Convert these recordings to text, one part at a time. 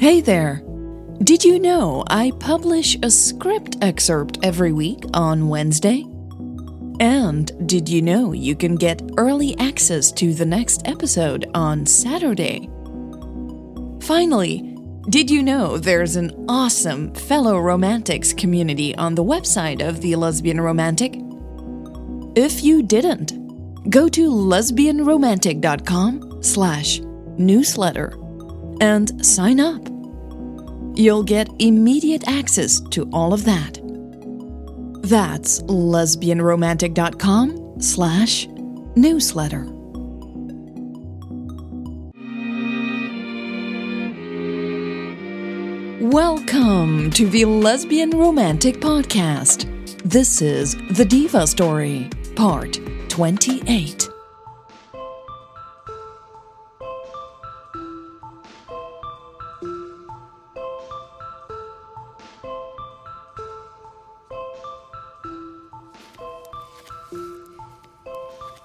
Hey there! Did you know I publish a script excerpt every week on Wednesday? And did you know you can get early access to the next episode on Saturday? Finally, did you know there's an awesome fellow romantics community on the website of the Lesbian Romantic? If you didn't, go to lesbianromantic.com slash newsletter and sign up. You'll get immediate access to all of that. That's lesbianromantic.com slash newsletter. Welcome to the Lesbian Romantic Podcast. This is The Diva Story, Part 28.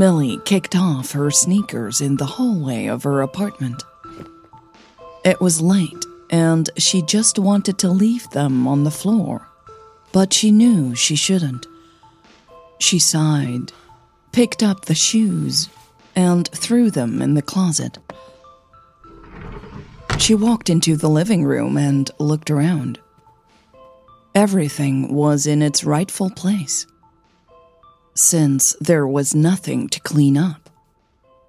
Milly kicked off her sneakers in the hallway of her apartment. It was late, and she just wanted to leave them on the floor, but she knew she shouldn't. She sighed, picked up the shoes, and threw them in the closet. She walked into the living room and looked around. Everything was in its rightful place since there was nothing to clean up.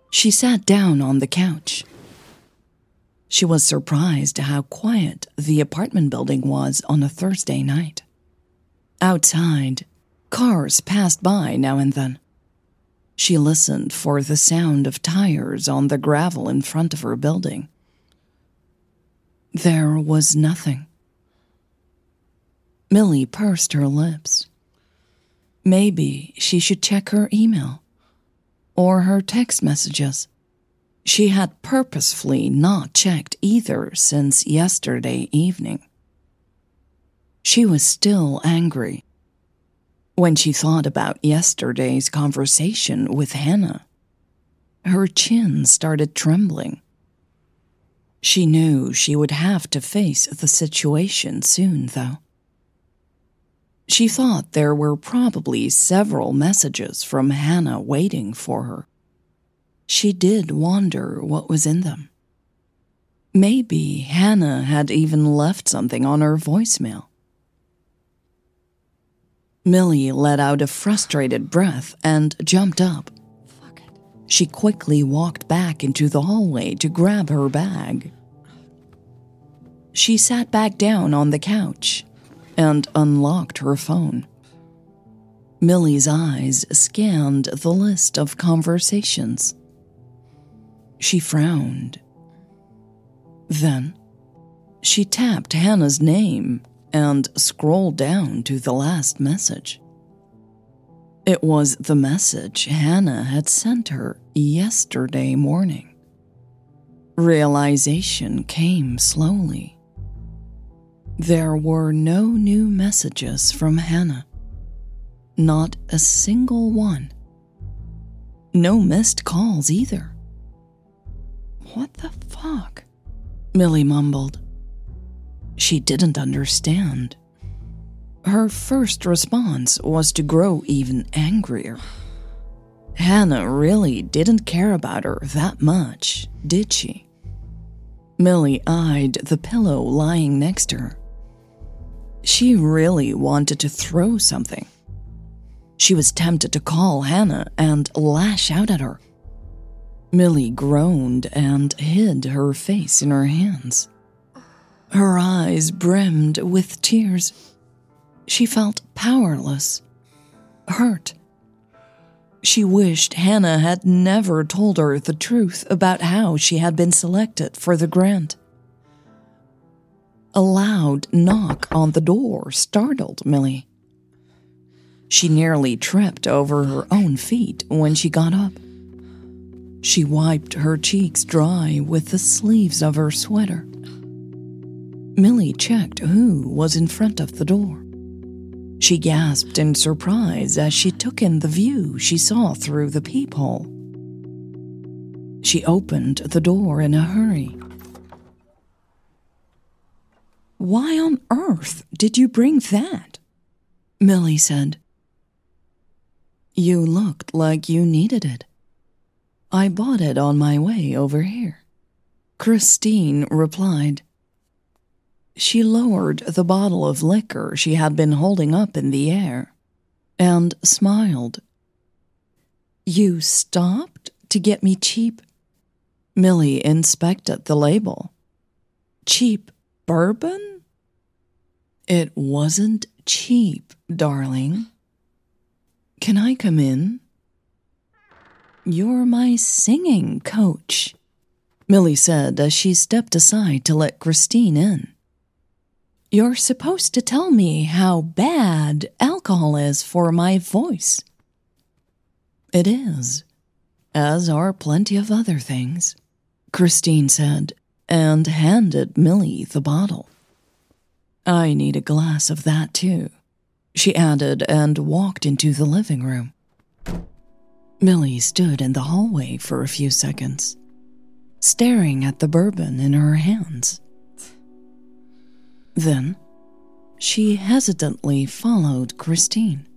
She sat down on the couch. She was surprised how quiet the apartment building was on a Thursday night. Outside, cars passed by now and then. She listened for the sound of tires on the gravel in front of her building. There was nothing. Milly pursed her lips. Maybe she should check her email or her text messages. She had purposefully not checked either since yesterday evening. She was still angry. When she thought about yesterday's conversation with Hannah, her chin started trembling. She knew she would have to face the situation soon, though. She thought there were probably several messages from Hannah waiting for her. She did wonder what was in them. Maybe Hannah had even left something on her voicemail. Milly let out a frustrated breath and jumped up. She quickly walked back into the hallway to grab her bag. She sat back down on the couch and unlocked her phone. Milly's eyes scanned the list of conversations. She frowned. Then, she tapped Hannah's name and scrolled down to the last message. It was the message Hannah had sent her yesterday morning. Realization came slowly. There were no new messages from Hannah. Not a single one. No missed calls either. What the fuck? Milly mumbled. She didn't understand. Her first response was to grow even angrier. Hannah really didn't care about her that much, did she? Milly eyed the pillow lying next to her. She really wanted to throw something. She was tempted to call Hannah and lash out at her. Milly groaned and hid her face in her hands. Her eyes brimmed with tears. She felt powerless, hurt. She wished Hannah had never told her the truth about how she had been selected for the grant. A loud knock on the door startled Milly. She nearly tripped over her own feet when she got up. She wiped her cheeks dry with the sleeves of her sweater. Milly checked who was in front of the door. She gasped in surprise as she took in the view she saw through the peephole. She opened the door in a hurry. Why on earth did you bring that? Milly said. You looked like you needed it. I bought it on my way over here. Christine replied. She lowered the bottle of liquor she had been holding up in the air and smiled. You stopped to get me cheap? Milly inspected the label. Cheap bourbon? It wasn't cheap, darling. Can I come in? You're my singing coach, Milly said as she stepped aside to let Christine in. You're supposed to tell me how bad alcohol is for my voice. It is, as are plenty of other things, Christine said, and handed Milly the bottle. I need a glass of that too, she added and walked into the living room. Milly stood in the hallway for a few seconds, staring at the bourbon in her hands. Then, she hesitantly followed Christine.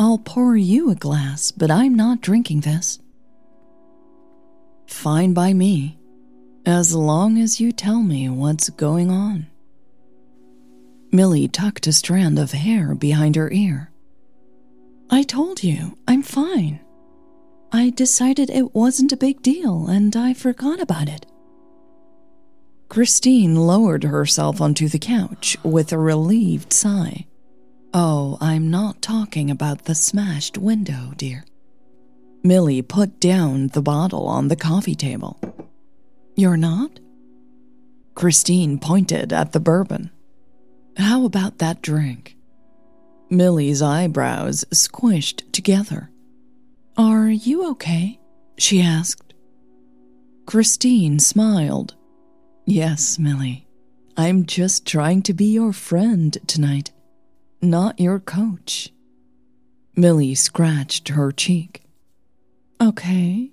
I'll pour you a glass, but I'm not drinking this. Fine by me, as long as you tell me what's going on. Milly tucked a strand of hair behind her ear. I told you, I'm fine. I decided it wasn't a big deal and I forgot about it. Christine lowered herself onto the couch with a relieved sigh. Oh, I'm not talking about the smashed window, dear. Milly put down the bottle on the coffee table. You're not? Christine pointed at the bourbon. How about that drink? Milly's eyebrows squished together. Are you okay? she asked. Christine smiled. Yes, Milly. I'm just trying to be your friend tonight, not your coach. Milly scratched her cheek. Okay.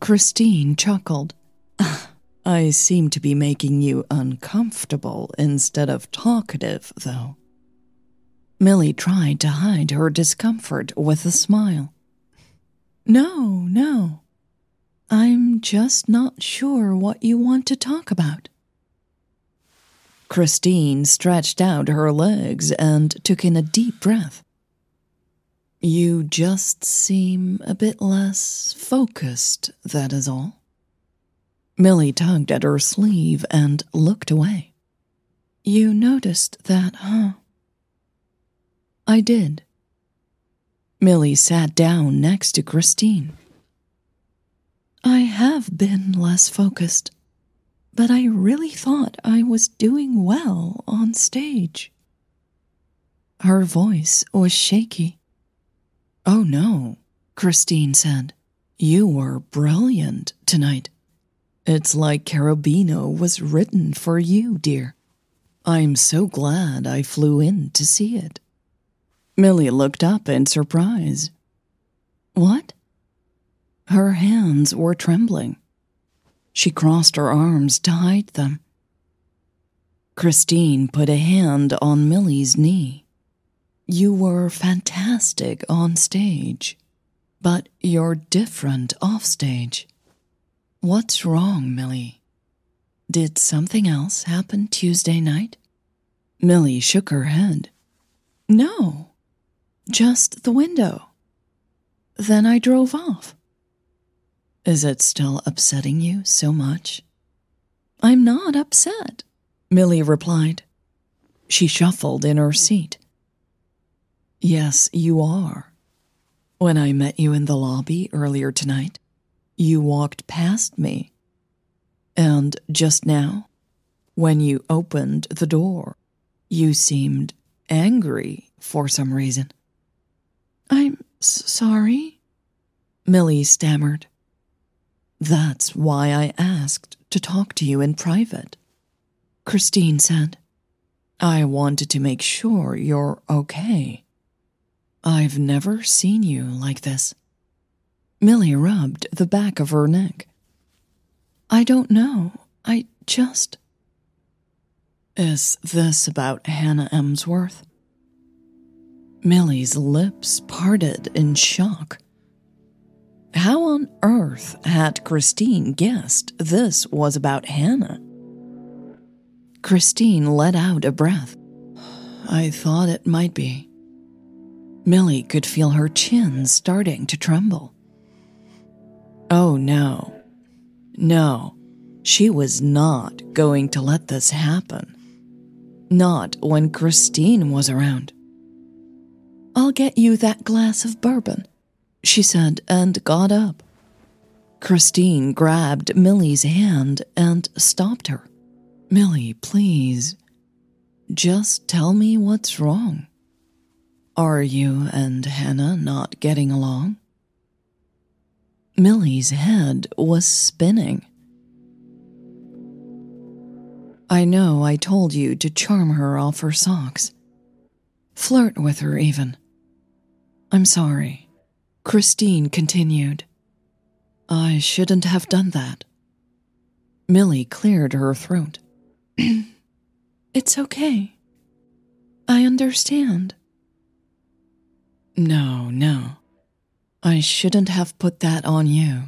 Christine chuckled. I seem to be making you uncomfortable instead of talkative, though. Milly tried to hide her discomfort with a smile. No, no. I'm just not sure what you want to talk about. Christine stretched out her legs and took in a deep breath. You just seem a bit less focused, that is all. Milly tugged at her sleeve and looked away. You noticed that, huh? I did. Milly sat down next to Christine. I have been less focused, but I really thought I was doing well on stage. Her voice was shaky. Oh no, Christine said. You were brilliant tonight. It's like Cherubino was written for you, dear. I'm so glad I flew in to see it. Milly looked up in surprise. What? Her hands were trembling. She crossed her arms to hide them. Christine put a hand on Milly's knee. You were fantastic on stage, but you're different off stage. What's wrong, Milly? Did something else happen Tuesday night? Milly shook her head. No, just the window. Then I drove off. Is it still upsetting you so much? I'm not upset, Milly replied. She shuffled in her seat. Yes, you are. When I met you in the lobby earlier tonight, you walked past me. And just now, when you opened the door, you seemed angry for some reason. I'm sorry, Milly stammered. That's why I asked to talk to you in private, Christine said. I wanted to make sure you're okay. I've never seen you like this. Milly rubbed the back of her neck. I don't know. I just. Is this about Hannah Emsworth? Milly's lips parted in shock. How on earth had Christine guessed this was about Hannah? Christine let out a breath. I thought it might be. Milly could feel her chin starting to tremble. Oh no. No, she was not going to let this happen. Not when Christine was around. I'll get you that glass of bourbon, she said and got up. Christine grabbed Milly's hand and stopped her. Milly, please. Just tell me what's wrong. Are you and Hannah not getting along? Milly's head was spinning. I know I told you to charm her off her socks. Flirt with her, even. I'm sorry. Christine continued. I shouldn't have done that. Milly cleared her throat. it's okay. I understand. No, no. I shouldn't have put that on you.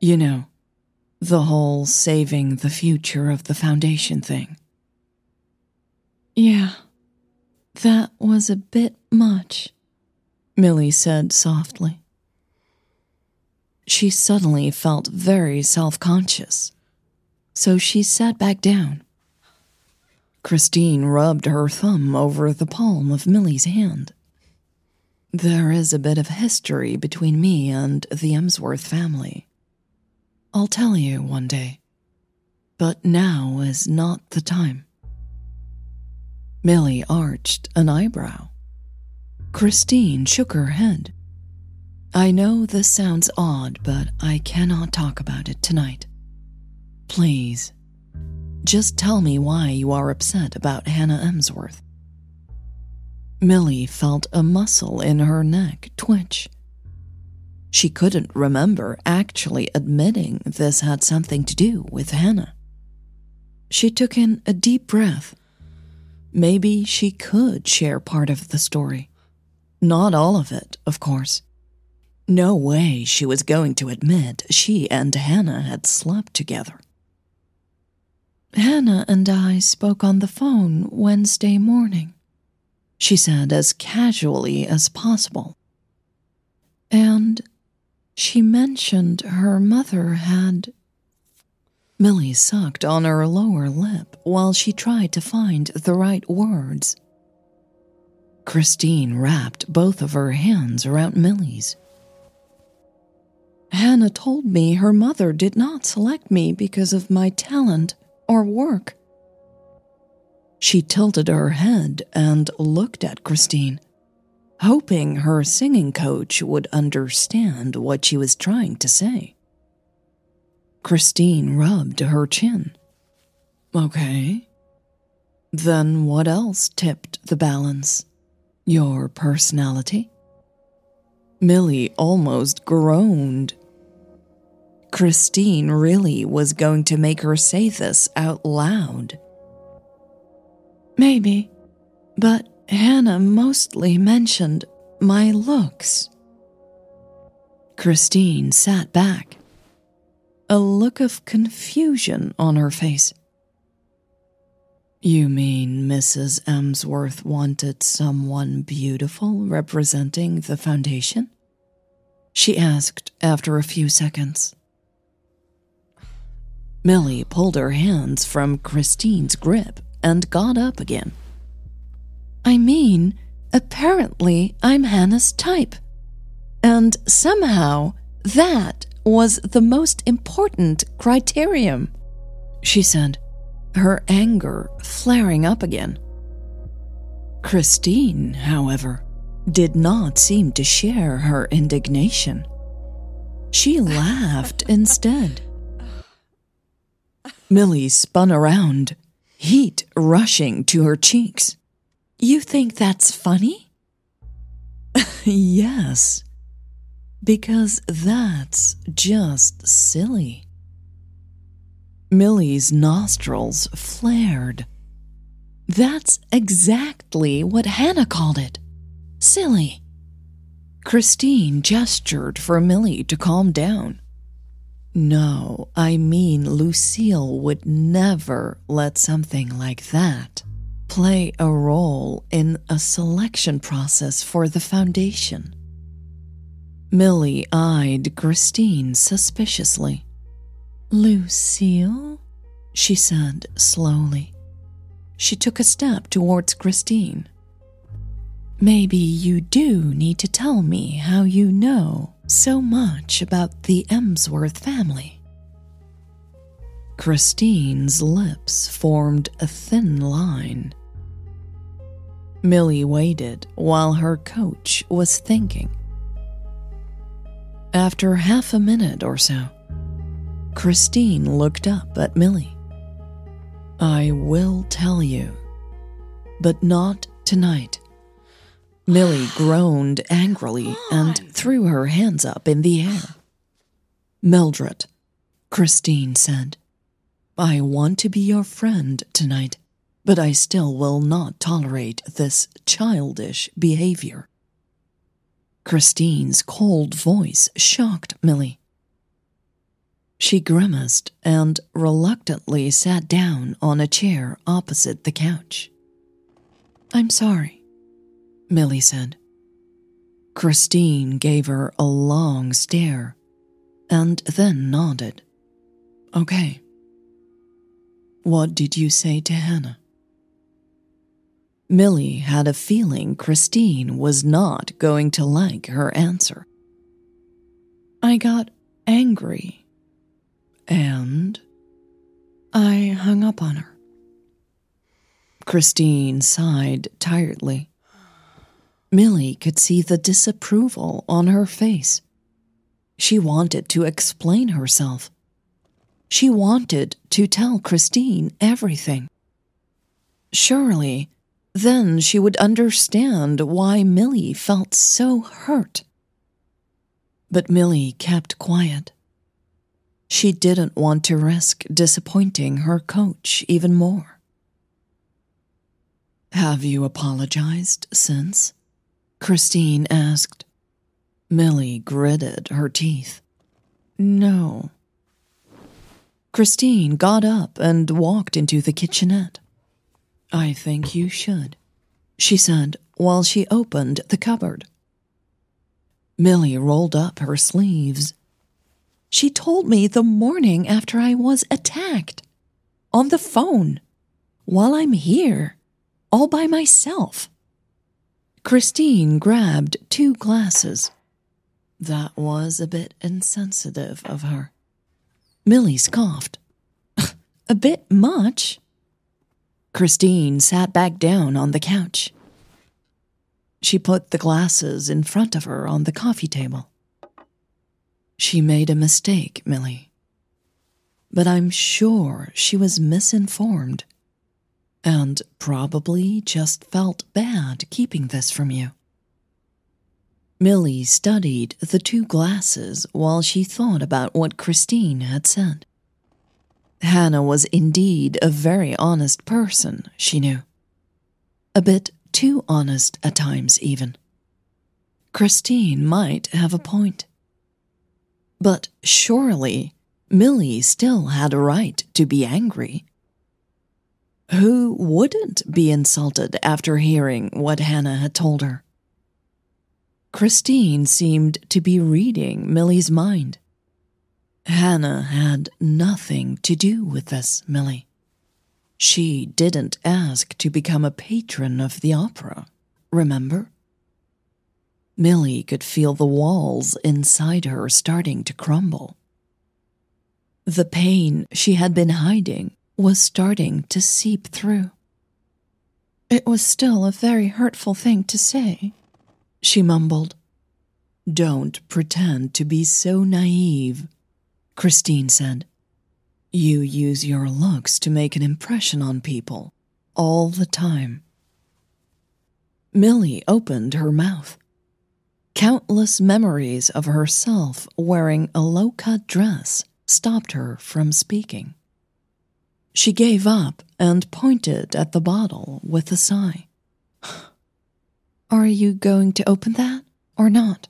You know, the whole saving the future of the Foundation thing. Yeah, that was a bit much, Milly said softly. She suddenly felt very self conscious, so she sat back down. Christine rubbed her thumb over the palm of Milly's hand. There is a bit of history between me and the Emsworth family. I'll tell you one day. But now is not the time. Milly arched an eyebrow. Christine shook her head. I know this sounds odd, but I cannot talk about it tonight. Please, just tell me why you are upset about Hannah Emsworth. Milly felt a muscle in her neck twitch. She couldn't remember actually admitting this had something to do with Hannah. She took in a deep breath. Maybe she could share part of the story. Not all of it, of course. No way she was going to admit she and Hannah had slept together. Hannah and I spoke on the phone Wednesday morning, she said as casually as possible. And she mentioned her mother had. Milly sucked on her lower lip while she tried to find the right words. Christine wrapped both of her hands around Milly's. Hannah told me her mother did not select me because of my talent or work. She tilted her head and looked at Christine hoping her singing coach would understand what she was trying to say. Christine rubbed her chin. Okay. Then what else tipped the balance? Your personality? Milly almost groaned. Christine really was going to make her say this out loud. Maybe, but Hannah mostly mentioned my looks. Christine sat back, a look of confusion on her face. You mean Mrs. Emsworth wanted someone beautiful representing the foundation? She asked after a few seconds. Milly pulled her hands from Christine's grip and got up again. I mean, apparently I'm Hannah's type. And somehow that was the most important criterion, she said, her anger flaring up again. Christine, however, did not seem to share her indignation. She laughed instead. Milly spun around, heat rushing to her cheeks. You think that's funny? yes, because that's just silly. Milly's nostrils flared. That's exactly what Hannah called it. Silly. Christine gestured for Milly to calm down. No, I mean, Lucille would never let something like that play a role in a selection process for the foundation. Milly eyed Christine suspiciously. Lucille? she said slowly. She took a step towards Christine. Maybe you do need to tell me how you know so much about the Emsworth family. Christine's lips formed a thin line. Milly waited while her coach was thinking. After half a minute or so, Christine looked up at Millie. I will tell you, but not tonight. Milly groaned angrily and threw her hands up in the air. Mildred, Christine said, I want to be your friend tonight, but I still will not tolerate this childish behavior. Christine's cold voice shocked Milly. She grimaced and reluctantly sat down on a chair opposite the couch. I'm sorry, Milly said. Christine gave her a long stare and then nodded. Okay. What did you say to Hannah? Milly had a feeling Christine was not going to like her answer. I got angry. And I hung up on her. Christine sighed tiredly. Milly could see the disapproval on her face. She wanted to explain herself. She wanted to tell Christine everything. Surely, then she would understand why Milly felt so hurt. But Milly kept quiet. She didn't want to risk disappointing her coach even more. Have you apologized since? Christine asked. Milly gritted her teeth. No. Christine got up and walked into the kitchenette. I think you should, she said while she opened the cupboard. Milly rolled up her sleeves. She told me the morning after I was attacked. On the phone. While I'm here. All by myself. Christine grabbed two glasses. That was a bit insensitive of her. Milly scoffed. a bit much. Christine sat back down on the couch. She put the glasses in front of her on the coffee table. She made a mistake, Milly. But I'm sure she was misinformed and probably just felt bad keeping this from you. Milly studied the two glasses while she thought about what Christine had said. Hannah was indeed a very honest person, she knew. A bit too honest at times, even. Christine might have a point. But surely Milly still had a right to be angry. Who wouldn't be insulted after hearing what Hannah had told her? Christine seemed to be reading Milly's mind. Hannah had nothing to do with this, Milly. She didn't ask to become a patron of the opera, remember? Milly could feel the walls inside her starting to crumble. The pain she had been hiding was starting to seep through. It was still a very hurtful thing to say, she mumbled. Don't pretend to be so naive, Christine said. You use your looks to make an impression on people all the time. Milly opened her mouth. Countless memories of herself wearing a low cut dress stopped her from speaking. She gave up and pointed at the bottle with a sigh. Are you going to open that or not?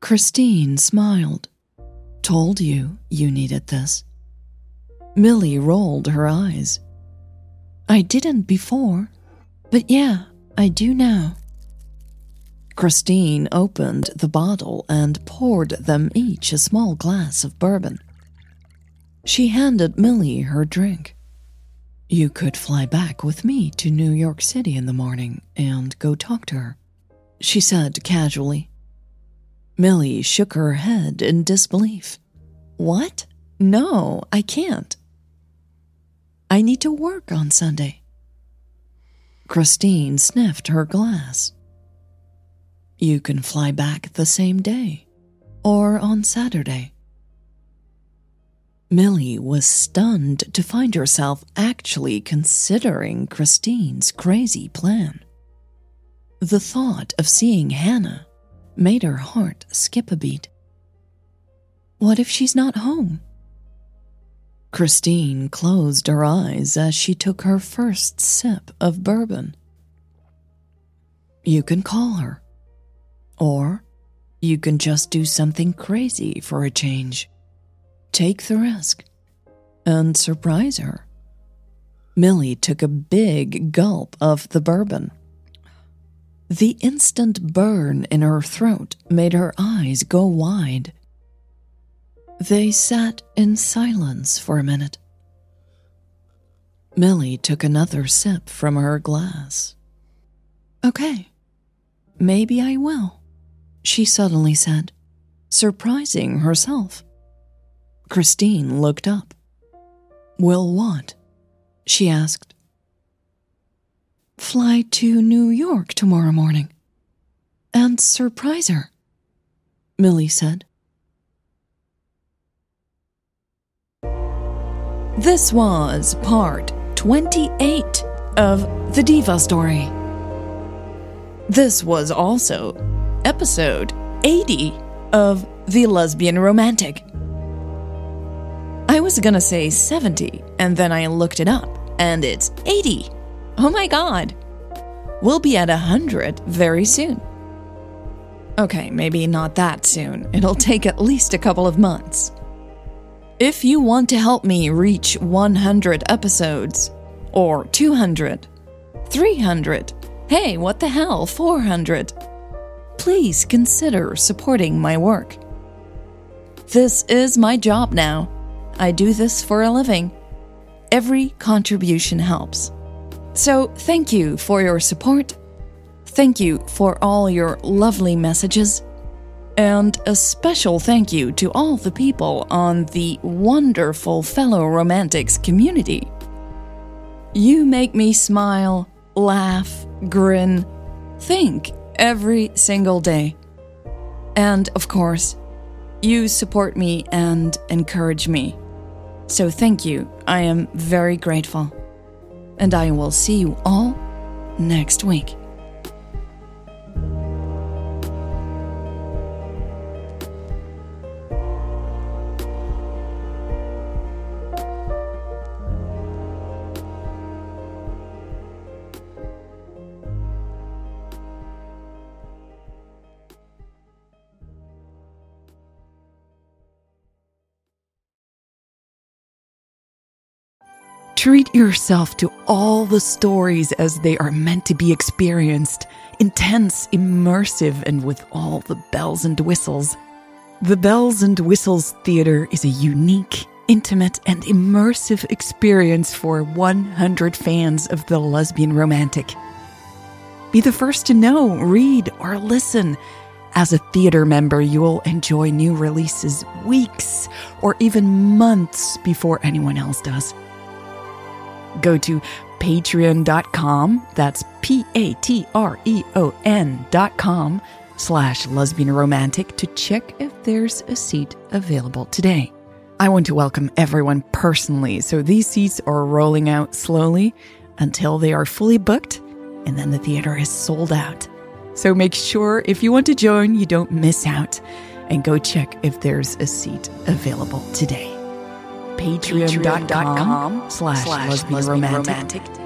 Christine smiled. Told you you needed this. Milly rolled her eyes. I didn't before, but yeah, I do now. Christine opened the bottle and poured them each a small glass of bourbon. She handed Milly her drink. You could fly back with me to New York City in the morning and go talk to her, she said casually. Milly shook her head in disbelief. What? No, I can't. I need to work on Sunday. Christine sniffed her glass. You can fly back the same day or on Saturday. Milly was stunned to find herself actually considering Christine's crazy plan. The thought of seeing Hannah made her heart skip a beat. What if she's not home? Christine closed her eyes as she took her first sip of bourbon. You can call her. Or you can just do something crazy for a change. Take the risk and surprise her. Milly took a big gulp of the bourbon. The instant burn in her throat made her eyes go wide. They sat in silence for a minute. Milly took another sip from her glass. Okay, maybe I will, she suddenly said, surprising herself. Christine looked up. Will what? she asked. Fly to New York tomorrow morning and surprise her, Milly said. This was part 28 of The Diva Story. This was also episode 80 of The Lesbian Romantic. I was gonna say 70, and then I looked it up, and it's 80. Oh my god! We'll be at 100 very soon. Okay, maybe not that soon. It'll take at least a couple of months. If you want to help me reach 100 episodes, or 200, 300, hey, what the hell, 400, please consider supporting my work. This is my job now. I do this for a living. Every contribution helps. So, thank you for your support. Thank you for all your lovely messages and a special thank you to all the people on the wonderful Fellow Romantics community. You make me smile, laugh, grin, think every single day. And of course, you support me and encourage me. So thank you. I am very grateful. And I will see you all next week. Treat yourself to all the stories as they are meant to be experienced intense, immersive, and with all the bells and whistles. The Bells and Whistles Theater is a unique, intimate, and immersive experience for 100 fans of the lesbian romantic. Be the first to know, read, or listen. As a theater member, you will enjoy new releases weeks or even months before anyone else does. Go to patreon.com, that's P-A-T-R-E-O-N dot com slash lesbian romantic to check if there's a seat available today. I want to welcome everyone personally, so these seats are rolling out slowly until they are fully booked, and then the theater is sold out. So make sure if you want to join, you don't miss out, and go check if there's a seat available today. patreon.com slash lesbian romantic